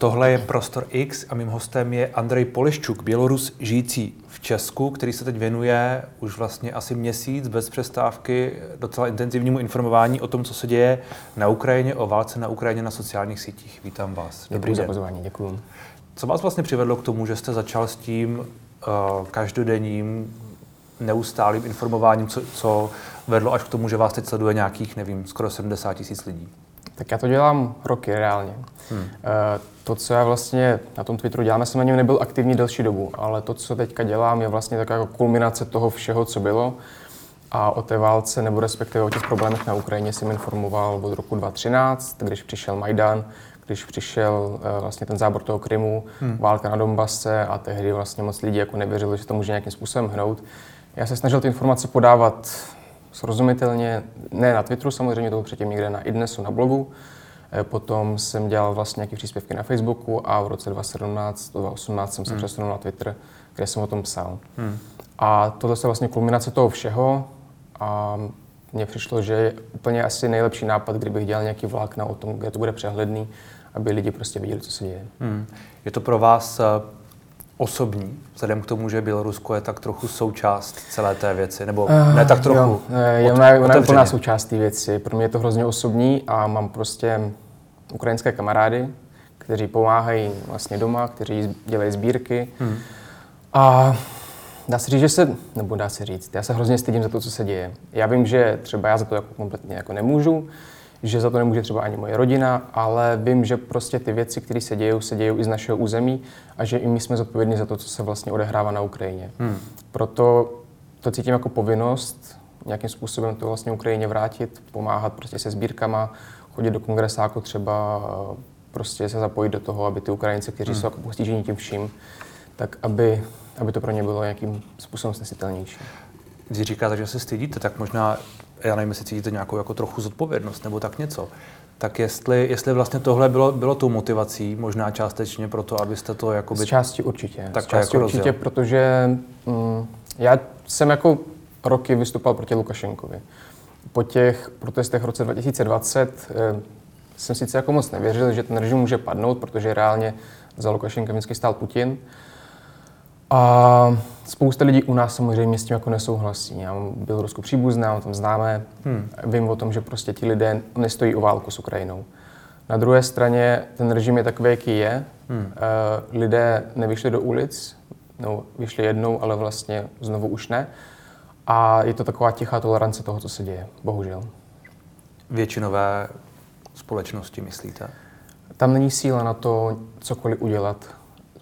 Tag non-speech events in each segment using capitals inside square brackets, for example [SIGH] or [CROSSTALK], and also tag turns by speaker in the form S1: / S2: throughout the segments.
S1: Tohle je Prostor X a mým hostem je Andrej Poleščuk, Bělorus žijící v Česku, který se teď věnuje už vlastně asi měsíc bez přestávky docela intenzivnímu informování o tom, co se děje na Ukrajině, o válce na Ukrajině na sociálních sítích. Vítám vás.
S2: Dobrý za pozvání, děkuji.
S1: Co vás vlastně přivedlo k tomu, že jste začal s tím uh, každodenním neustálým informováním, co, co vedlo až k tomu, že vás teď sleduje nějakých, nevím, skoro 70 tisíc lidí?
S2: Tak já to dělám roky reálně. Hmm. To, co já vlastně na tom Twitteru dělám, já jsem na něm nebyl aktivní delší dobu, ale to, co teďka dělám, je vlastně taková jako kulminace toho všeho, co bylo. A o té válce, nebo respektive o těch problémech na Ukrajině jsem informoval od roku 2013, když přišel Majdan, když přišel uh, vlastně ten zábor toho Krymu, hmm. válka na Donbase a tehdy vlastně moc lidí jako nevěřili, že to může nějakým způsobem hnout. Já se snažil ty informace podávat srozumitelně, ne na Twitteru samozřejmě, to bylo předtím někde na idnesu, na blogu. Eh, potom jsem dělal vlastně nějaké příspěvky na Facebooku a v roce 2017, 2018 jsem se hmm. přesunul na Twitter, kde jsem o tom psal. Hmm. A tohle je vlastně kulminace toho všeho a mně přišlo, že je úplně asi nejlepší nápad, kdybych dělal nějaký vlákna o tom, kde to bude přehledný, aby lidi prostě viděli, co se děje. Hmm.
S1: Je to pro vás eh, osobní, vzhledem k tomu, že Bělorusko je tak trochu součást celé té věci, nebo uh, ne tak trochu? Jo,
S2: je, ona, ona je plná součást té věci. Pro mě je to hrozně osobní a mám prostě ukrajinské kamarády, kteří pomáhají vlastně doma, kteří dělají sbírky. Hmm. A dá se říct, že se, nebo dá se říct, já se hrozně stydím za to, co se děje. Já vím, že třeba já za to jako kompletně jako nemůžu, že za to nemůže třeba ani moje rodina, ale vím, že prostě ty věci, které se dějí, se dějí i z našeho území a že i my jsme zodpovědní za to, co se vlastně odehrává na Ukrajině. Hmm. Proto to cítím jako povinnost nějakým způsobem to vlastně Ukrajině vrátit, pomáhat prostě se sbírkama, chodit do kongresáku třeba, prostě se zapojit do toho, aby ty Ukrajinci, kteří hmm. jsou jako postižení tím vším, tak aby, aby to pro ně bylo nějakým způsobem snesitelnější.
S1: Když říkáte, že se stydíte, tak možná já nevím, jestli cítíte nějakou jako trochu zodpovědnost nebo tak něco. Tak jestli, jestli vlastně tohle bylo, bylo tou motivací, možná částečně pro to, abyste to jako
S2: Z části určitě. Tak Z části jako určitě, rozděl. protože mm, já jsem jako roky vystupoval proti Lukašenkovi. Po těch protestech v roce 2020 eh, jsem sice jako moc nevěřil, že ten režim může padnout, protože reálně za Lukašenkem vždycky stál Putin. A spousta lidí u nás samozřejmě s tím jako nesouhlasí. Já mám Bělorusku příbuzné, mám tam známé, hmm. vím o tom, že prostě ti lidé nestojí o válku s Ukrajinou. Na druhé straně ten režim je takový, jaký je. Hmm. Uh, lidé nevyšli do ulic, no, vyšli jednou, ale vlastně znovu už ne. A je to taková tichá tolerance toho, co se děje, bohužel.
S1: Většinové společnosti, myslíte?
S2: Tam není síla na to cokoliv udělat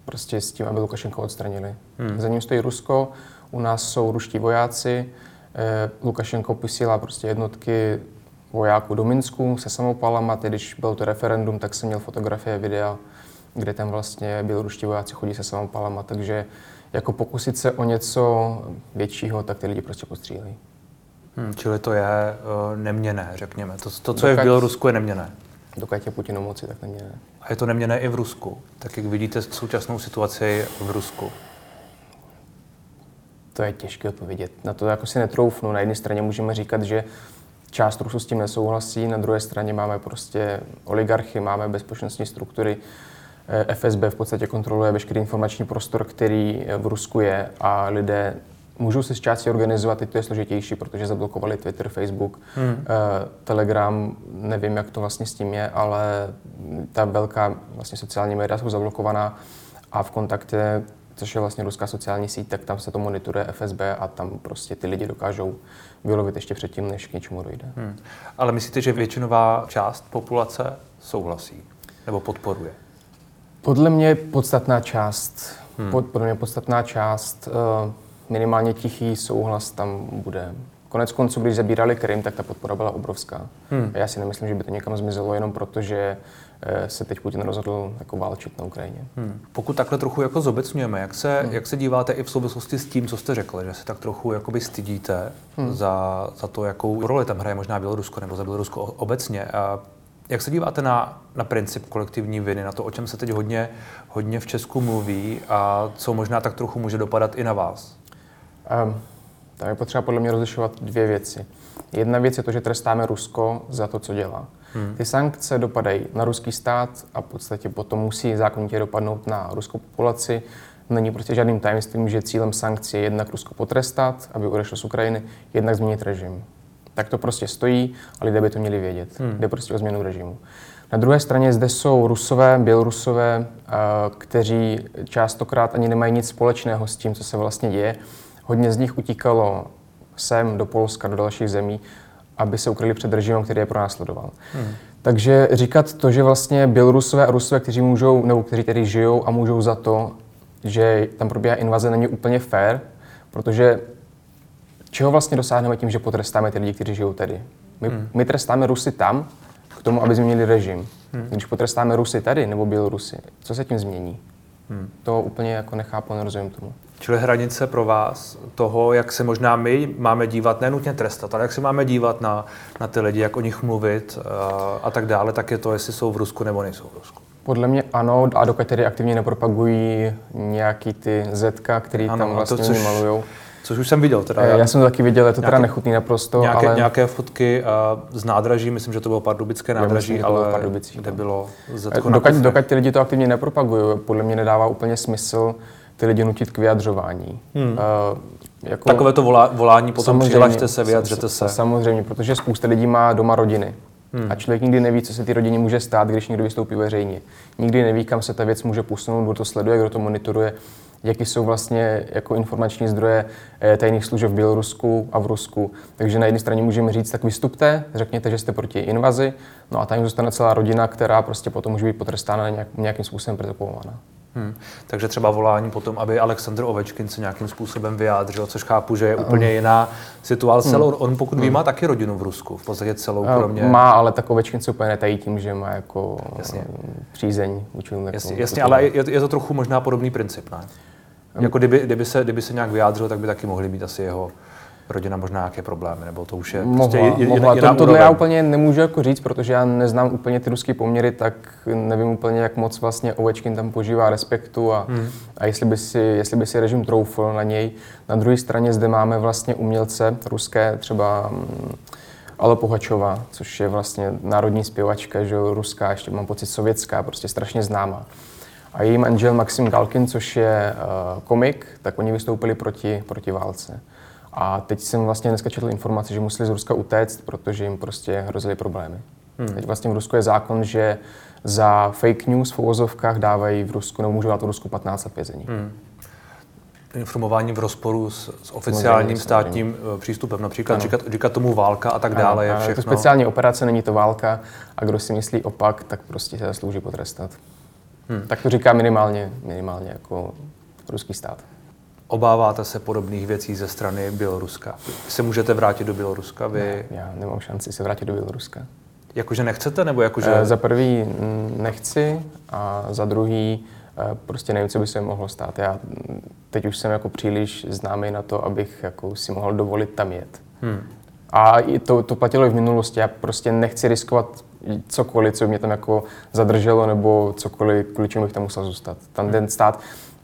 S2: prostě s tím, aby Lukašenko odstranili. Hmm. Za ním stojí Rusko, u nás jsou ruští vojáci, eh, Lukašenko posílá prostě jednotky vojáků do Minsku se samopalama, tedy když bylo to referendum, tak jsem měl fotografie, videa, kde tam vlastně běloruští vojáci chodí se samopalama, takže jako pokusit se o něco většího, tak ty lidi prostě postřílí.
S1: Hmm, čili to je uh, neměné, řekněme. To, to co Dokud, je v Bělorusku, je neměné.
S2: Dokud je Putin u moci, tak neměné.
S1: A je to neměné i v Rusku. Tak jak vidíte současnou situaci v Rusku?
S2: To je těžké odpovědět. Na to jako si netroufnu. Na jedné straně můžeme říkat, že část Rusů s tím nesouhlasí, na druhé straně máme prostě oligarchy, máme bezpečnostní struktury, eh, FSB v podstatě kontroluje veškerý informační prostor, který v Rusku je a lidé Můžou se z části organizovat, teď to je složitější, protože zablokovali Twitter, Facebook, hmm. uh, Telegram, nevím, jak to vlastně s tím je, ale ta velká vlastně sociální média jsou zablokovaná a v kontakte, což je vlastně ruská sociální síť, tak tam se to monitoruje FSB a tam prostě ty lidi dokážou vylovit ještě předtím, než k něčemu dojde. Hmm.
S1: Ale myslíte, že většinová část populace souhlasí nebo podporuje?
S2: Podle mě podstatná část, hmm. pod, podle mě podstatná část uh, minimálně tichý souhlas tam bude. Konec konců, když zabírali Krym, tak ta podpora byla obrovská. Hmm. A já si nemyslím, že by to někam zmizelo jenom proto, že eh, se teď Putin rozhodl jako válčit na Ukrajině. Hmm.
S1: Pokud takhle trochu jako zobecňujeme, jak se, hmm. jak se díváte i v souvislosti s tím, co jste řekl, že se tak trochu jakoby stydíte hmm. za, za to, jakou roli tam hraje možná Bělorusko nebo za Bělorusko obecně. A jak se díváte na, na princip kolektivní viny, na to, o čem se teď hodně, hodně v Česku mluví a co možná tak trochu může dopadat i na vás?
S2: Um, tam je potřeba podle mě rozlišovat dvě věci. Jedna věc je to, že trestáme Rusko za to, co dělá. Hmm. Ty sankce dopadají na ruský stát a v podstatě potom musí zákonitě dopadnout na ruskou populaci. Není prostě žádným tajemstvím, že cílem sankcí je jednak Rusko potrestat, aby odešlo z Ukrajiny, jednak změnit režim. Tak to prostě stojí a lidé by to měli vědět. Hmm. Jde prostě o změnu režimu. Na druhé straně zde jsou Rusové, Bělorusové, eh, kteří častokrát ani nemají nic společného s tím, co se vlastně děje. Hodně z nich utíkalo sem do Polska, do dalších zemí, aby se ukryli před režimem, který je pronásledoval. Hmm. Takže říkat to, že vlastně Bělorusové a Rusové, kteří můžou, nebo kteří tady žijou a můžou za to, že tam probíhá invaze, není úplně fair, protože čeho vlastně dosáhneme tím, že potrestáme ty lidi, kteří žijou tady? My, hmm. my trestáme Rusy tam, k tomu, aby změnili režim. Hmm. Když potrestáme Rusy tady nebo Bělorusy, co se tím změní? Hmm. To úplně jako nechápu, nerozumím tomu.
S1: Čili hranice pro vás toho, jak se možná my máme dívat, nenutně trestat, ale jak se máme dívat na, na ty lidi, jak o nich mluvit uh, a tak dále, tak je to, jestli jsou v Rusku nebo nejsou v Rusku.
S2: Podle mě ano, a dokud tedy aktivně nepropagují nějaký ty zetka, který ano, tam vlastně to, což, malujou.
S1: Což už jsem viděl. Teda,
S2: já, já jsem to taky viděl, je to nějaké, teda nechutný naprosto.
S1: Nějaké, ale... nějaké fotky uh, z nádraží, myslím, že to bylo pardubické nádraží, myslím, ale Pardubicí, kde no. bylo
S2: zetko dokud, dokud ty lidi to aktivně nepropagují, podle mě nedává úplně smysl ty lidi nutit k vyjadřování. Hmm. Uh,
S1: jako, Takové to volá, volání potom přihlašte se, vyjadřete se.
S2: Samozřejmě, protože spousta lidí má doma rodiny. Hmm. A člověk nikdy neví, co se té rodině může stát, když někdo vystoupí veřejně. Nikdy neví, kam se ta věc může posunout, kdo to sleduje, kdo to monitoruje, jaký jsou vlastně jako informační zdroje eh, tajných služeb v Bělorusku a v Rusku. Takže na jedné straně můžeme říct, tak vystupte, řekněte, že jste proti invazi, no a tam zůstane celá rodina, která prostě potom může být potrestána nějak, nějakým způsobem pretopovaná.
S1: Hmm. Takže třeba volání potom, aby Aleksandr Ovečkin se nějakým způsobem vyjádřil, což chápu, že je úplně jiná situace. Hmm. On pokud hmm. ví, má taky rodinu v Rusku, v podstatě celou, kromě...
S2: Má, ale tak Ovečkin se úplně netají tím, že má jako jasně. přízeň
S1: vůči Jasně, jasně ale je, je to trochu možná podobný princip, ne? Hmm. Jako kdyby, kdyby, se, kdyby se nějak vyjádřil, tak by taky mohly být asi jeho rodina možná nějaké problémy, nebo to už je
S2: mohla, prostě mohla. jiná to, Tohle já úplně nemůžu jako říct, protože já neznám úplně ty ruské poměry, tak nevím úplně, jak moc vlastně Ovečkin tam požívá respektu a, hmm. a jestli, by si, jestli by si režim troufl na něj. Na druhé straně zde máme vlastně umělce ruské, třeba mm, Ale Pohačová, což je vlastně národní zpěvačka, že ruská, ještě mám pocit sovětská, prostě strašně známá. A její manžel Maxim Galkin, což je uh, komik, tak oni vystoupili proti, proti válce. A teď jsem vlastně dneska četl informaci, že museli z Ruska utéct, protože jim prostě hrozily problémy. Hmm. Teď vlastně v Rusku je zákon, že za fake news v uvozovkách dávají v Rusku, nebo můžou dát v Rusku 15 let vězení. Hmm.
S1: Informování v rozporu s, s oficiálním státním uh, přístupem, například říkat, říkat tomu válka a tak dále ano, je všechno.
S2: Je to speciální operace, není to válka a kdo si myslí opak, tak prostě se zaslouží potrestat. Hmm. Tak to říká minimálně, minimálně jako ruský stát.
S1: Obáváte se podobných věcí ze strany Běloruska? Vy se můžete vrátit do Běloruska? Vy...
S2: Ne, já nemám šanci se vrátit do Běloruska.
S1: Jakože nechcete, nebo jakože...
S2: E, za prvý nechci a za druhý e, prostě nevím, co by se mohlo stát. Já teď už jsem jako příliš známý na to, abych jako si mohl dovolit tam jet. Hmm. A to, to platilo i v minulosti. Já prostě nechci riskovat cokoliv, co by mě tam jako zadrželo, nebo cokoliv, kvůli čemu bych tam musel zůstat. Tam hmm. ten stát,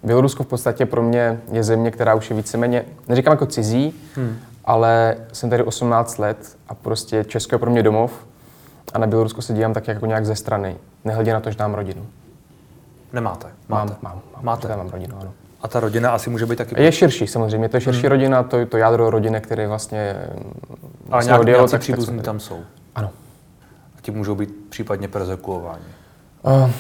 S2: Bělorusko v podstatě pro mě je země, která už je víceméně, neříkám jako cizí, hmm. ale jsem tady 18 let a prostě Česko je pro mě domov a na Bělorusko se dívám tak jako nějak ze strany, nehledě na to, že mám rodinu.
S1: Nemáte?
S2: Máte. Mám, mám, mám.
S1: Máte?
S2: mám rodinu, ano.
S1: A ta rodina asi může být taky...
S2: Je širší samozřejmě, to je širší hmm. rodina, to, to jádro rodiny, které vlastně...
S1: Ale nějak, odjelo, nějaký příbuzní tam jsou?
S2: Ano.
S1: A ti můžou být případně persekuováni?
S2: Uh,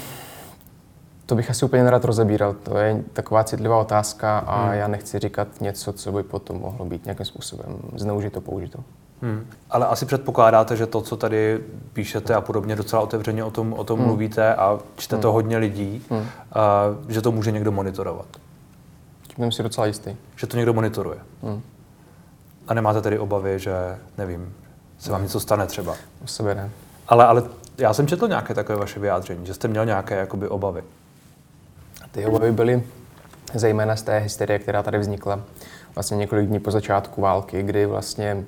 S2: to bych asi úplně nerad rozebíral. To je taková citlivá otázka a hmm. já nechci říkat něco, co by potom mohlo být nějakým způsobem zneužito, použito.
S1: Hmm. Ale asi předpokládáte, že to, co tady píšete a podobně, docela otevřeně o tom, o tom hmm. mluvíte a čte hmm. to hodně lidí, hmm. a, že to může někdo monitorovat.
S2: Tím jsem si docela jistý.
S1: Že to někdo monitoruje. Hmm. A nemáte tedy obavy, že, nevím, se vám něco stane třeba?
S2: O sebe ne.
S1: Ale, ale já jsem četl nějaké takové vaše vyjádření, že jste měl nějaké jakoby, obavy.
S2: Ty obavy byly zejména z té hysterie, která tady vznikla vlastně několik dní po začátku války, kdy vlastně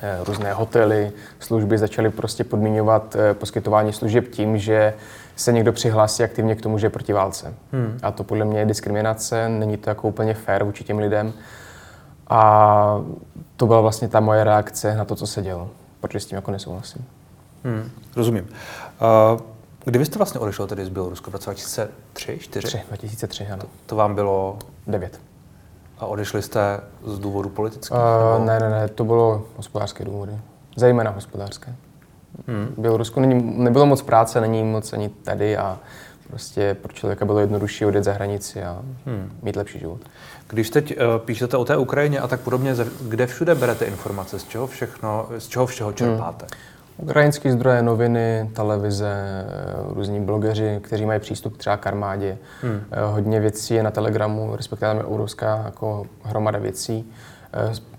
S2: eh, různé hotely, služby začaly prostě podmiňovat eh, poskytování služeb tím, že se někdo přihlásí aktivně k tomu, že je proti válce. Hmm. A to podle mě je diskriminace, není to jako úplně fair vůči těm lidem. A to byla vlastně ta moje reakce na to, co se dělo, protože s tím jako nesouhlasím.
S1: Hmm, rozumím. Uh, kdy jste vlastně odešel tedy z Běloruska? V roce 2003, 4?
S2: 3, 2003, ano.
S1: To, to vám bylo...
S2: 9.
S1: A odešli jste z důvodu politických?
S2: Uh, ne, ne, ne, to bylo hospodářské důvody. Zejména hospodářské. Hmm. V Bělorusku není, nebylo moc práce, není moc ani tady a prostě pro člověka bylo jednodušší odjet za hranici a hmm. mít lepší život.
S1: Když teď uh, píšete o té Ukrajině a tak podobně, kde všude berete informace, z čeho všechno, z čeho všeho čerpáte? Hmm.
S2: Ukrajinské zdroje, noviny, televize, různí blogeři, kteří mají přístup třeba k armádě. Hmm. Hodně věcí je na Telegramu, respektive Ruská jako hromada věcí.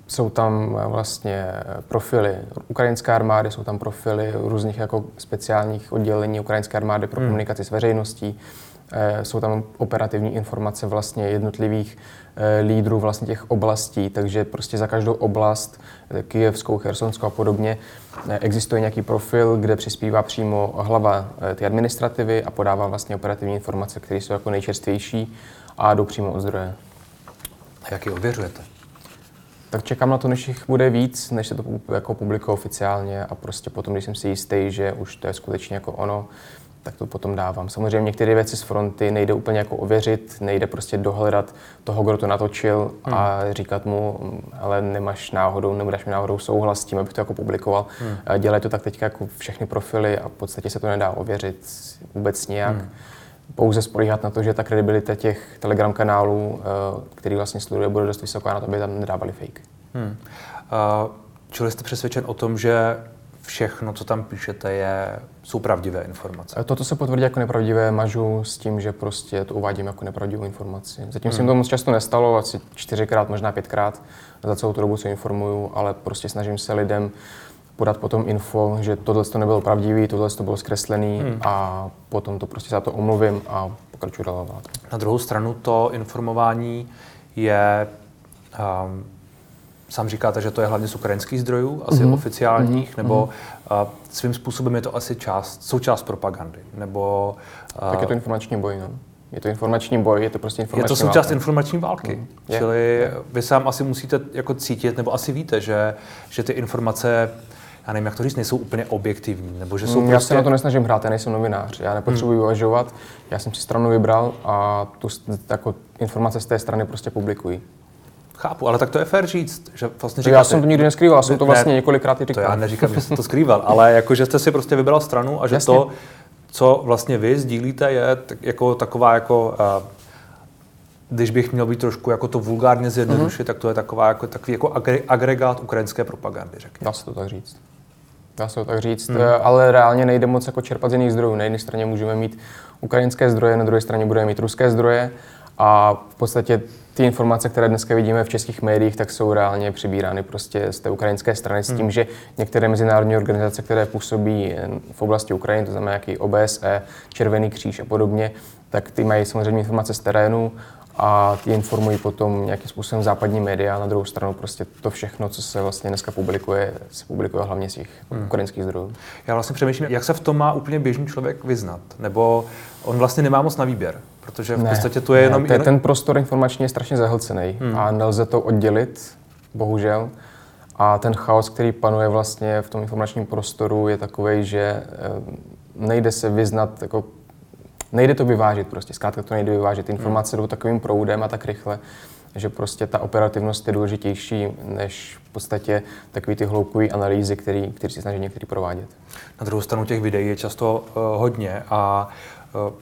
S2: Jsou tam vlastně profily ukrajinské armády, jsou tam profily různých jako speciálních oddělení ukrajinské armády pro hmm. komunikaci s veřejností. Jsou tam operativní informace vlastně jednotlivých lídrů vlastně těch oblastí, takže prostě za každou oblast, Kijevskou, Chersonskou a podobně, existuje nějaký profil, kde přispívá přímo hlava eh, ty administrativy a podává vlastně operativní informace, které jsou jako nejčerstvější a jdou přímo od zdroje.
S1: A jak je ověřujete?
S2: Tak čekám na to, než jich bude víc, než se to jako publikuje oficiálně a prostě potom, když jsem si jistý, že už to je skutečně jako ono, tak to potom dávám. Samozřejmě některé věci z fronty nejde úplně jako ověřit, nejde prostě dohledat toho, kdo to natočil hmm. a říkat mu, ale nemáš náhodou, nebudeš mi náhodou souhlas s tím, abych to jako publikoval. Hmm. Dělají to tak teďka jako všechny profily a v podstatě se to nedá ověřit vůbec nějak. Hmm. Pouze spolíhat na to, že ta kredibilita těch Telegram kanálů, eh, který vlastně sleduje, bude dost vysoká na to, aby tam nedávali fake. Hmm.
S1: Uh, čili jste přesvědčen o tom, že všechno, co tam píšete, je, jsou pravdivé informace.
S2: Toto se potvrdí jako nepravdivé, mažu s tím, že prostě to uvádím jako nepravdivou informaci. Zatím hmm. se mi to moc často nestalo, asi čtyřikrát, možná pětkrát za celou tu dobu, co informuju, ale prostě snažím se lidem podat potom info, že tohle to nebylo pravdivý, tohle to bylo zkreslený hmm. a potom to prostě za to omluvím a pokračuju dál.
S1: Na druhou stranu to informování je um, Sám říkáte, že to je hlavně z ukrajinských zdrojů, asi mm-hmm. oficiálních, mm-hmm. nebo uh, svým způsobem je to asi část, součást propagandy, nebo...
S2: Uh, tak je to informační boj, no. Je to informační boj, je to prostě informační
S1: Je to součást válka. informační války. Mm. Čili je. vy sám asi musíte jako cítit, nebo asi víte, že, že ty informace já nevím, jak to říct, nejsou úplně objektivní, nebo že jsou
S2: Já prostě... se na to nesnažím hrát, já nejsem novinář, já nepotřebuji hmm. uvažovat, já jsem si stranu vybral a tu jako informace z té strany prostě publikuji.
S1: Chápu, ale tak to je fér říct, že vlastně
S2: říkáte, Já jsem to nikdy neskrýval, jsem to vlastně ne, několikrát i říkal.
S1: To já neříkám, že jste to skrýval, ale jako, že jste si prostě vybral stranu a že Jasně. to, co vlastně vy sdílíte, je tak, jako taková jako uh, když bych měl být trošku jako to vulgárně zjednodušit, mm-hmm. tak to je taková jako, takový jako agregát ukrajinské propagandy, řekněme.
S2: Dá se to tak říct. Dá se to tak říct, mm. ale reálně nejde moc jako čerpat z jiných zdrojů. Na jedné straně můžeme mít ukrajinské zdroje, na druhé straně budeme mít ruské zdroje a v podstatě ty informace, které dneska vidíme v českých médiích, tak jsou reálně přibírány prostě z té ukrajinské strany s tím, hmm. že některé mezinárodní organizace, které působí v oblasti Ukrajiny, to znamená jaký OBSE, Červený kříž a podobně, tak ty mají samozřejmě informace z terénu a ty informují potom nějakým způsobem západní média a na druhou stranu prostě to všechno, co se vlastně dneska publikuje, se publikuje hlavně z těch hmm. ukrajinských zdrojů.
S1: Já vlastně přemýšlím, jak se v tom má úplně běžný člověk vyznat, nebo on vlastně nemá moc na výběr, protože v ne, podstatě to je
S2: ne,
S1: jenom...
S2: Ten, ten prostor informační je strašně zahlcený hmm. a nelze to oddělit, bohužel. A ten chaos, který panuje vlastně v tom informačním prostoru, je takový, že eh, nejde se vyznat jako nejde to vyvážit prostě, zkrátka to nejde vyvážit. Informace hmm. jdou takovým proudem a tak rychle, že prostě ta operativnost je důležitější než v podstatě takový ty hloubkové analýzy, který, který si snaží některý provádět.
S1: Na druhou stranu těch videí je často uh, hodně a uh,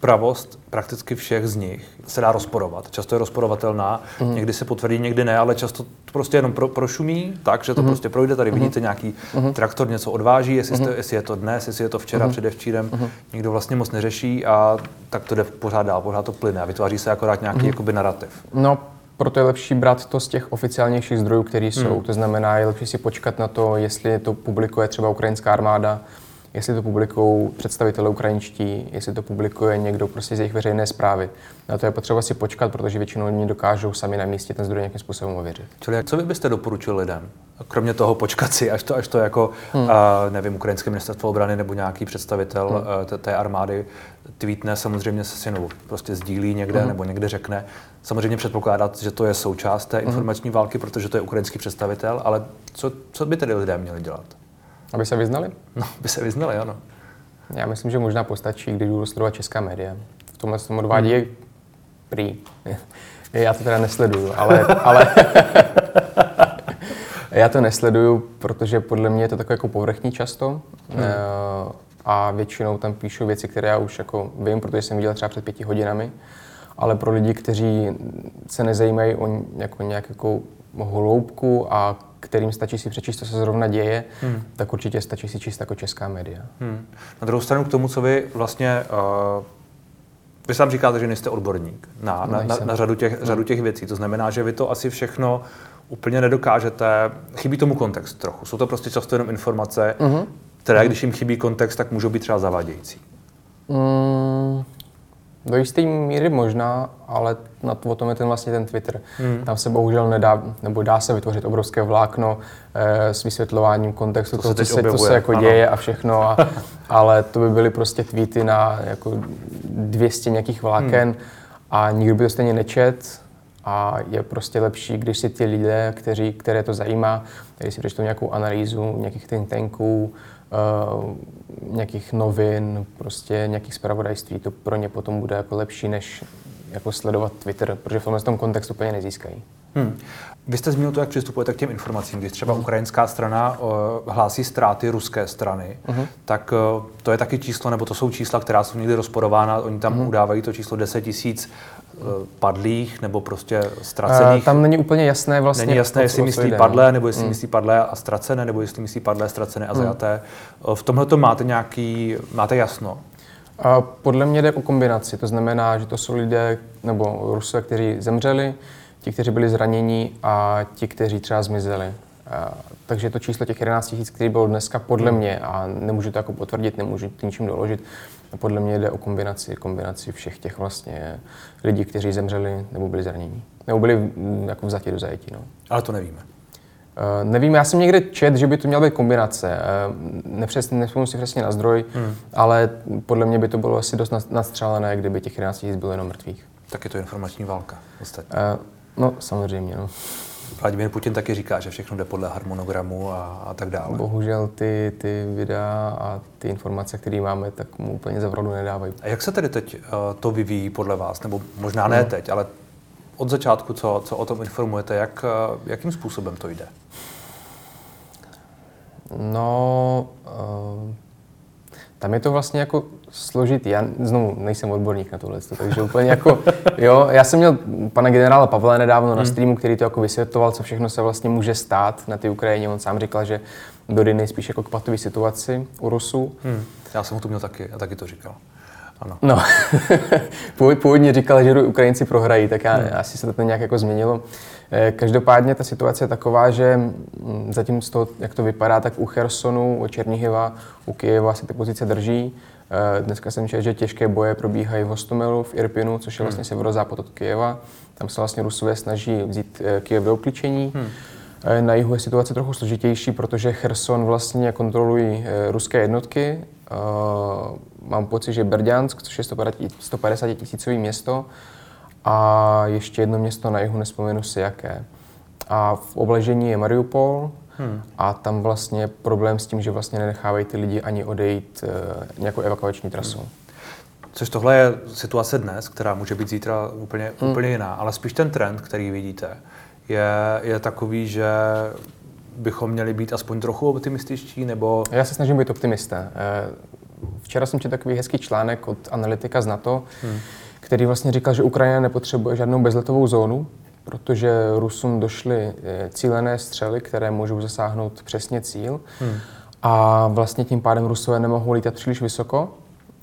S1: pravost prakticky všech z nich se dá rozporovat. Často je rozporovatelná, mm. někdy se potvrdí, někdy ne, ale často to prostě jenom pro, prošumí tak, že to mm. prostě projde. Tady mm. vidíte nějaký mm. traktor něco odváží, jestli, mm. jste, jestli je to dnes, jestli je to včera, mm. předevčírem, mm. nikdo vlastně moc neřeší a tak to jde pořád dál, pořád to plyne a vytváří se akorát nějaký mm. jakoby narrativ.
S2: No, proto je lepší brát to z těch oficiálnějších zdrojů, které jsou. Hmm. To znamená, je lepší si počkat na to, jestli to publikuje třeba ukrajinská armáda, jestli to publikují představitelé ukrajinští, jestli to publikuje někdo prostě z jejich veřejné zprávy. Na to je potřeba si počkat, protože většinou oni dokážou sami na místě ten zdroj nějakým způsobem ověřit.
S1: Čili co vy byste doporučil lidem? Kromě toho počkat si, až to, až to jako, hmm. uh, nevím, ukrajinské ministerstvo obrany nebo nějaký představitel hmm. uh, té armády tweetne, samozřejmě se nebo prostě sdílí někde hmm. nebo někde řekne. Samozřejmě předpokládat, že to je součást té hmm. informační války, protože to je ukrajinský představitel, ale co, co by tedy lidé měli dělat?
S2: Aby se vyznali?
S1: No, by se vyznali, ano.
S2: Já myslím, že možná postačí, když budu sledovat česká média. V tomhle tom odvádí hmm. prý. [LAUGHS] Já to teda nesleduju, ale, ale [LAUGHS] já to nesleduju, protože podle mě je to takové jako povrchní často. Hmm. A většinou tam píšu věci, které já už jako vím, protože jsem viděl třeba před pěti hodinami. Ale pro lidi, kteří se nezajímají o jako nějakou hloubku a kterým stačí si přečíst, co se zrovna děje, hmm. tak určitě stačí si číst jako česká média. Hmm.
S1: Na druhou stranu k tomu, co vy vlastně uh... Vy sám říkáte, že nejste odborník na, na, na, na řadu, těch, řadu těch věcí. To znamená, že vy to asi všechno úplně nedokážete. Chybí tomu kontext trochu. Jsou to prostě často jenom informace, uh-huh. které, když jim chybí kontext, tak můžou být třeba zavádějící. Mm,
S2: do jisté míry možná, ale na to, o tom je ten vlastně ten Twitter. Hmm. Tam se bohužel nedá, nebo dá se vytvořit obrovské vlákno eh, s vysvětlováním kontextu to toho, co se, co se jako ano. děje a všechno. A, [LAUGHS] ale to by byly prostě tweety na jako 200 nějakých vláken hmm. a nikdo by to stejně nečet. A je prostě lepší, když si ty lidé, kteří, které to zajímá, když si přečtou nějakou analýzu nějakých think tanků, nějakých novin, prostě nějakých zpravodajství, to pro ně potom bude jako lepší, než jako sledovat Twitter, protože v tomhle tom kontextu úplně nezískají. Hmm.
S1: Vy jste zmínil to, jak přistupujete k těm informacím. Když třeba ukrajinská strana uh, hlásí ztráty ruské strany, uh-huh. tak uh, to je taky číslo, nebo to jsou čísla, která jsou někdy rozporována. Oni tam uh-huh. udávají to číslo 10 tisíc uh, padlých nebo prostě ztracených. Uh,
S2: tam není úplně jasné vlastně.
S1: Není jasné, jestli myslí padlé, nebo jestli uh-huh. myslí padlé a ztracené, nebo jestli myslí padlé, ztracené a zajaté. Uh, v tomhle to máte nějaký, máte jasno?
S2: A podle mě jde o kombinaci. To znamená, že to jsou lidé nebo Rusové, kteří zemřeli, ti, kteří byli zraněni a ti, kteří třeba zmizeli. A, takže to číslo těch 11 000, který bylo dneska, podle hmm. mě, a nemůžu to jako potvrdit, nemůžu to ničím doložit, podle mě jde o kombinaci, kombinaci všech těch vlastně lidí, kteří zemřeli nebo byli zraněni. Nebo byli mm, jako vzati do zajetí. No.
S1: Ale to nevíme.
S2: Uh, nevím, já jsem někde čet, že by to měla být kombinace. Uh, nepřesně, nespomínám si přesně na zdroj, hmm. ale podle mě by to bylo asi dost nadstřelené, kdyby těch 11 000 bylo jenom mrtvých.
S1: Tak je to informační válka ostatně. Uh,
S2: No, samozřejmě. No.
S1: Vladimír Putin taky říká, že všechno jde podle harmonogramu a, a tak dále.
S2: Bohužel ty, ty videa a ty informace, které máme, tak mu úplně zavrodu nedávají.
S1: A jak se tedy teď uh, to vyvíjí podle vás? Nebo možná ne no. teď, ale od začátku, co, co o tom informujete, jak, uh, jakým způsobem to jde?
S2: No, uh, tam je to vlastně jako složitý. Já znovu nejsem odborník na tohle, takže úplně jako, [LAUGHS] jo, já jsem měl pana generála Pavla nedávno na hmm. streamu, který to jako vysvětloval, co všechno se vlastně může stát na té Ukrajině. On sám říkal, že dojde nejspíš jako k patové situaci u Rusů. Hmm.
S1: Já jsem ho tu měl taky, a taky to říkal.
S2: Ano. No, [LAUGHS] původně říkal, že Ukrajinci prohrají, tak já, hmm. asi se to nějak jako změnilo. Eh, každopádně ta situace je taková, že mm, zatím z toho, jak to vypadá, tak u Chersonu, u Černihiva, u Kyjeva se ty pozice drží. Eh, dneska jsem četl, že těžké boje probíhají v Hostomelu, v Irpinu, což je vlastně hmm. severozápad od Kyjeva. Tam se vlastně Rusové snaží vzít eh, Kyjev do obklíčení. Hmm. Na jihu je situace trochu složitější, protože Cherson vlastně kontrolují ruské jednotky. Mám pocit, že Berďansk, což je 150 tisícový město, a ještě jedno město na jihu, nespomenu si jaké. A v obležení je Mariupol hmm. a tam vlastně problém s tím, že vlastně nenechávají ty lidi ani odejít e, nějakou evakuační trasu. Hmm.
S1: Což tohle je situace dnes, která může být zítra úplně, hmm. úplně jiná, ale spíš ten trend, který vidíte, je, je takový, že bychom měli být aspoň trochu optimističtí, nebo...
S2: Já se snažím být optimista. Včera jsem četl takový hezký článek od analytika z NATO, hmm který vlastně říkal, že Ukrajina nepotřebuje žádnou bezletovou zónu, protože Rusům došly eh, cílené střely, které můžou zasáhnout přesně cíl. Hmm. A vlastně tím pádem Rusové nemohou lítat příliš vysoko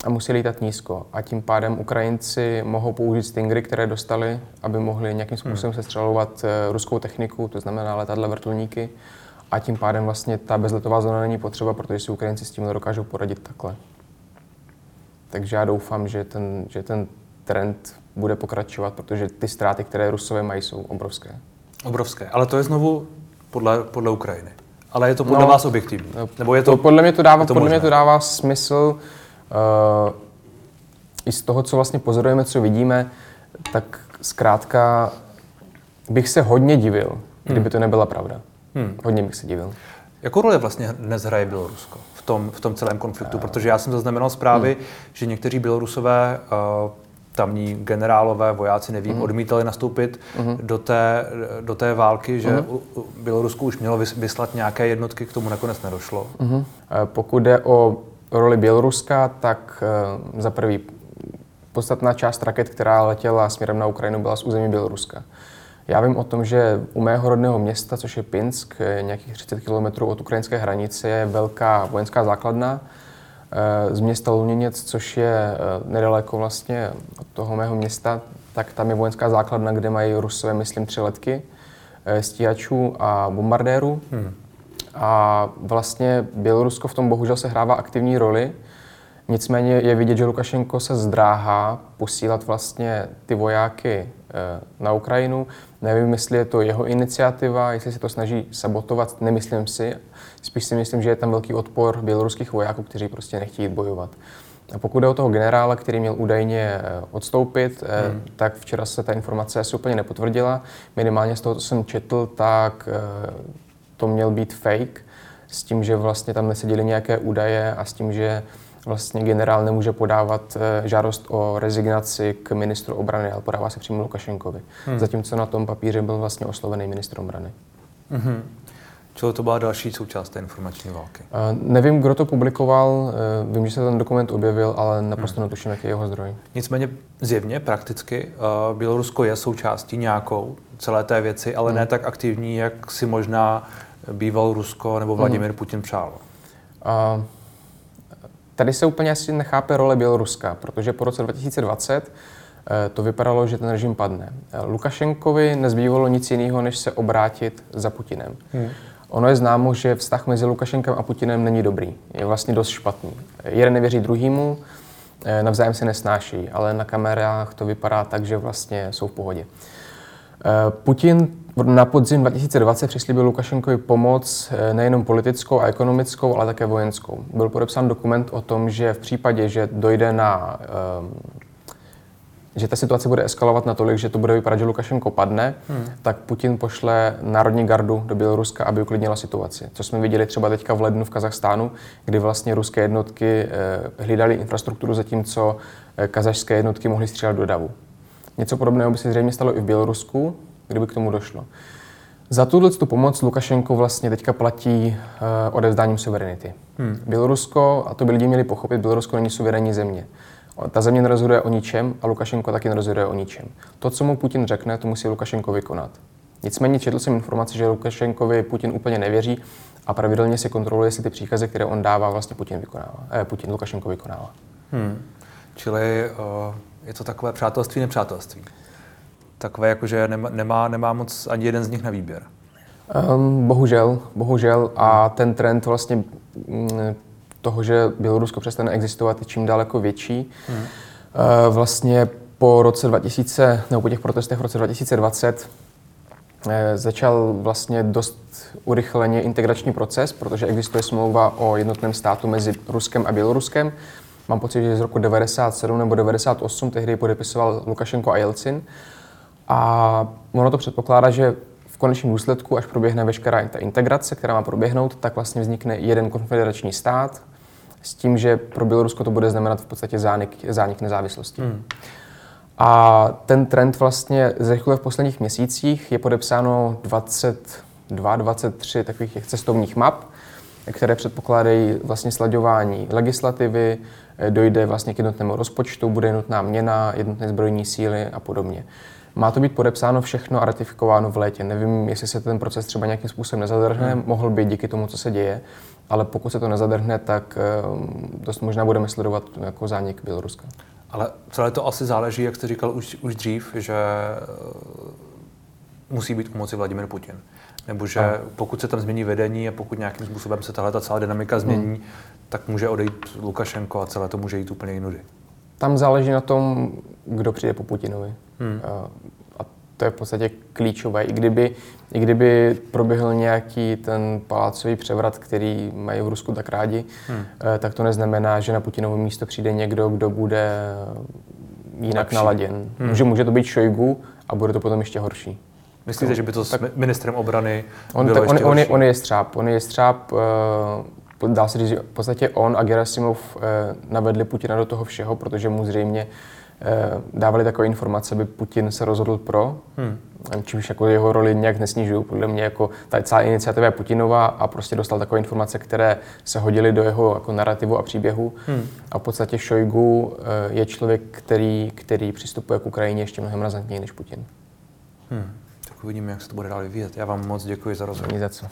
S2: a musí lítat nízko. A tím pádem Ukrajinci mohou použít stingry, které dostali, aby mohli nějakým způsobem hmm. sestřelovat eh, ruskou techniku, to znamená letadla, vrtulníky. A tím pádem vlastně ta bezletová zóna není potřeba, protože si Ukrajinci s tím dokážou poradit takhle. Takže já doufám, že ten, že ten trend bude pokračovat, protože ty ztráty, které Rusové mají, jsou obrovské.
S1: Obrovské, ale to je znovu podle, podle Ukrajiny. Ale je to podle no, vás objektivní?
S2: No, Nebo je to, to podle mě to dává, to podle mě to dává smysl uh, i z toho, co vlastně pozorujeme, co vidíme, tak zkrátka bych se hodně divil, kdyby hmm. to nebyla pravda. Hmm. Hodně bych se divil.
S1: Jakou roli vlastně dnes hraje Bělorusko v tom, v tom celém konfliktu? Protože já jsem zaznamenal zprávy, hmm. že někteří Bělorusové uh, tamní generálové, vojáci, nevím, mm. odmítali nastoupit mm. do, té, do té války, že mm. Bělorusko už mělo vyslat nějaké jednotky, k tomu nakonec nedošlo. Mm.
S2: Pokud jde o roli Běloruska, tak eh, za prvý podstatná část raket, která letěla směrem na Ukrajinu, byla z území Běloruska. Já vím o tom, že u mého rodného města, což je Pinsk, nějakých 30 km od ukrajinské hranice, je velká vojenská základna, z města Luněněc, což je eh, nedaleko vlastně od toho mého města, tak tam je vojenská základna, kde mají Rusové, myslím, tři letky eh, stíhačů a bombardérů. Hmm. A vlastně Bělorusko v tom bohužel se hrává aktivní roli. Nicméně je vidět, že Lukašenko se zdráhá posílat vlastně ty vojáky eh, na Ukrajinu. Nevím, jestli je to jeho iniciativa, jestli se to snaží sabotovat, nemyslím si. Spíš si myslím, že je tam velký odpor běloruských vojáků, kteří prostě nechtějí bojovat. A pokud jde o toho generála, který měl údajně eh, odstoupit, eh, hmm. tak včera se ta informace asi úplně nepotvrdila. Minimálně z toho, co jsem četl, tak eh, to měl být fake, s tím, že vlastně tam neseděly nějaké údaje a s tím, že vlastně generál nemůže podávat žádost o rezignaci k ministru obrany, ale podává se přímo Lukašenkovi. Hmm. Zatímco na tom papíře byl vlastně oslovený ministr obrany. Hmm.
S1: Čili to byla další součást té informační války?
S2: Uh, nevím, kdo to publikoval, uh, vím, že se ten dokument objevil, ale naprosto hmm. netuším, jaký je jeho zdroj.
S1: Nicméně zjevně, prakticky, uh, Bělorusko je součástí nějakou celé té věci, ale hmm. ne tak aktivní, jak si možná býval Rusko nebo Vladimir hmm. Putin přál. Uh,
S2: tady se úplně asi nechápe role Běloruska, protože po roce 2020 to vypadalo, že ten režim padne. Lukašenkovi nezbývalo nic jiného, než se obrátit za Putinem. Hmm. Ono je známo, že vztah mezi Lukašenkem a Putinem není dobrý. Je vlastně dost špatný. Jeden nevěří druhýmu, eh, navzájem se nesnáší, ale na kamerách to vypadá tak, že vlastně jsou v pohodě. Eh, Putin na podzim 2020 přislíbil Lukašenkovi pomoc eh, nejenom politickou a ekonomickou, ale také vojenskou. Byl podepsán dokument o tom, že v případě, že dojde na že ta situace bude eskalovat natolik, že to bude vypadat, že Lukašenko padne, hmm. tak Putin pošle národní gardu do Běloruska, aby uklidnila situaci. Co jsme viděli třeba teďka v lednu v Kazachstánu, kdy vlastně ruské jednotky eh, hlídaly infrastrukturu, zatímco eh, kazašské jednotky mohly střílet do davu. Něco podobného by se zřejmě stalo i v Bělorusku, kdyby k tomu došlo. Za tuhle tu pomoc Lukašenko vlastně teďka platí uh, odevzdáním suverenity. Hmm. Bělorusko, a to by lidi měli pochopit, Bělorusko není suverénní země. Ta země nerozhoduje o ničem a Lukašenko taky nerozhoduje o ničem. To, co mu Putin řekne, to musí Lukašenko vykonat. Nicméně četl jsem informaci, že Lukašenkovi Putin úplně nevěří a pravidelně si kontroluje, jestli ty příkazy, které on dává, vlastně Putin vykonává. Eh, Putin Lukašenko vykonává. Hmm.
S1: Čili uh, je to takové přátelství, nepřátelství. Takové, jako že nemá, nemá, nemá moc ani jeden z nich na výběr.
S2: Um, bohužel, bohužel. A ten trend vlastně mm, toho, že Bělorusko přestane existovat, je čím daleko větší. Hmm. Vlastně po roce 2000, nebo po těch protestech v roce 2020 eh, začal vlastně dost urychleně integrační proces, protože existuje smlouva o jednotném státu mezi Ruskem a Běloruskem. Mám pocit, že z roku 97 nebo 98 tehdy podepisoval Lukašenko a Jelcin. A ono to předpokládá, že v konečném důsledku, až proběhne veškerá ta integrace, která má proběhnout, tak vlastně vznikne jeden konfederační stát, s tím, že pro Bělorusko to bude znamenat v podstatě zánik, zánik nezávislosti. Hmm. A ten trend vlastně zrychluje v posledních měsících. Je podepsáno 22, 23 takových těch cestovních map, které předpokládají vlastně slaďování legislativy, dojde vlastně k jednotnému rozpočtu, bude jednotná měna, jednotné zbrojní síly a podobně. Má to být podepsáno všechno a ratifikováno v létě. Nevím, jestli se ten proces třeba nějakým způsobem nezadrhne, hmm. mohl být díky tomu, co se děje, ale pokud se to nezadrhne, tak ehm, dost možná budeme sledovat jako zánik Běloruska.
S1: Ale celé to asi záleží, jak jste říkal už, už dřív, že eh, musí být u moci Vladimir Putin. Nebo že a. pokud se tam změní vedení a pokud nějakým způsobem se tahle ta celá dynamika změní, hmm. tak může odejít Lukašenko a celé to může jít úplně jinudy.
S2: Tam záleží na tom, kdo přijde po Putinovi. Hmm. A to je v podstatě klíčové. I kdyby, I kdyby proběhl nějaký ten palácový převrat, který mají v Rusku tak rádi, hmm. tak to neznamená, že na Putinovo místo přijde někdo, kdo bude jinak Lepší. naladěn. Hmm. Může, může to být Šojgu a bude to potom ještě horší.
S1: Myslíte, to, že by to tak, s ministrem obrany
S2: on,
S1: bylo
S2: tak, on, on, je, on je střáb. On je střáb, uh, dá se říct, v podstatě on a Gerasimov uh, navedli Putina do toho všeho, protože mu zřejmě uh, dávali takové informace, aby Putin se rozhodl pro, hmm. čímž jako jeho roli nějak nesnižují. Podle mě jako ta celá iniciativa je Putinova a prostě dostal takové informace, které se hodily do jeho jako narrativu a příběhu. Hmm. A v podstatě Šojgu uh, je člověk, který, který přistupuje k Ukrajině ještě mnohem razantněji než Putin.
S1: Hmm uvidíme, jak se to bude dál vyvíjet. Já vám moc děkuji za rozhovor.
S2: Ani za co.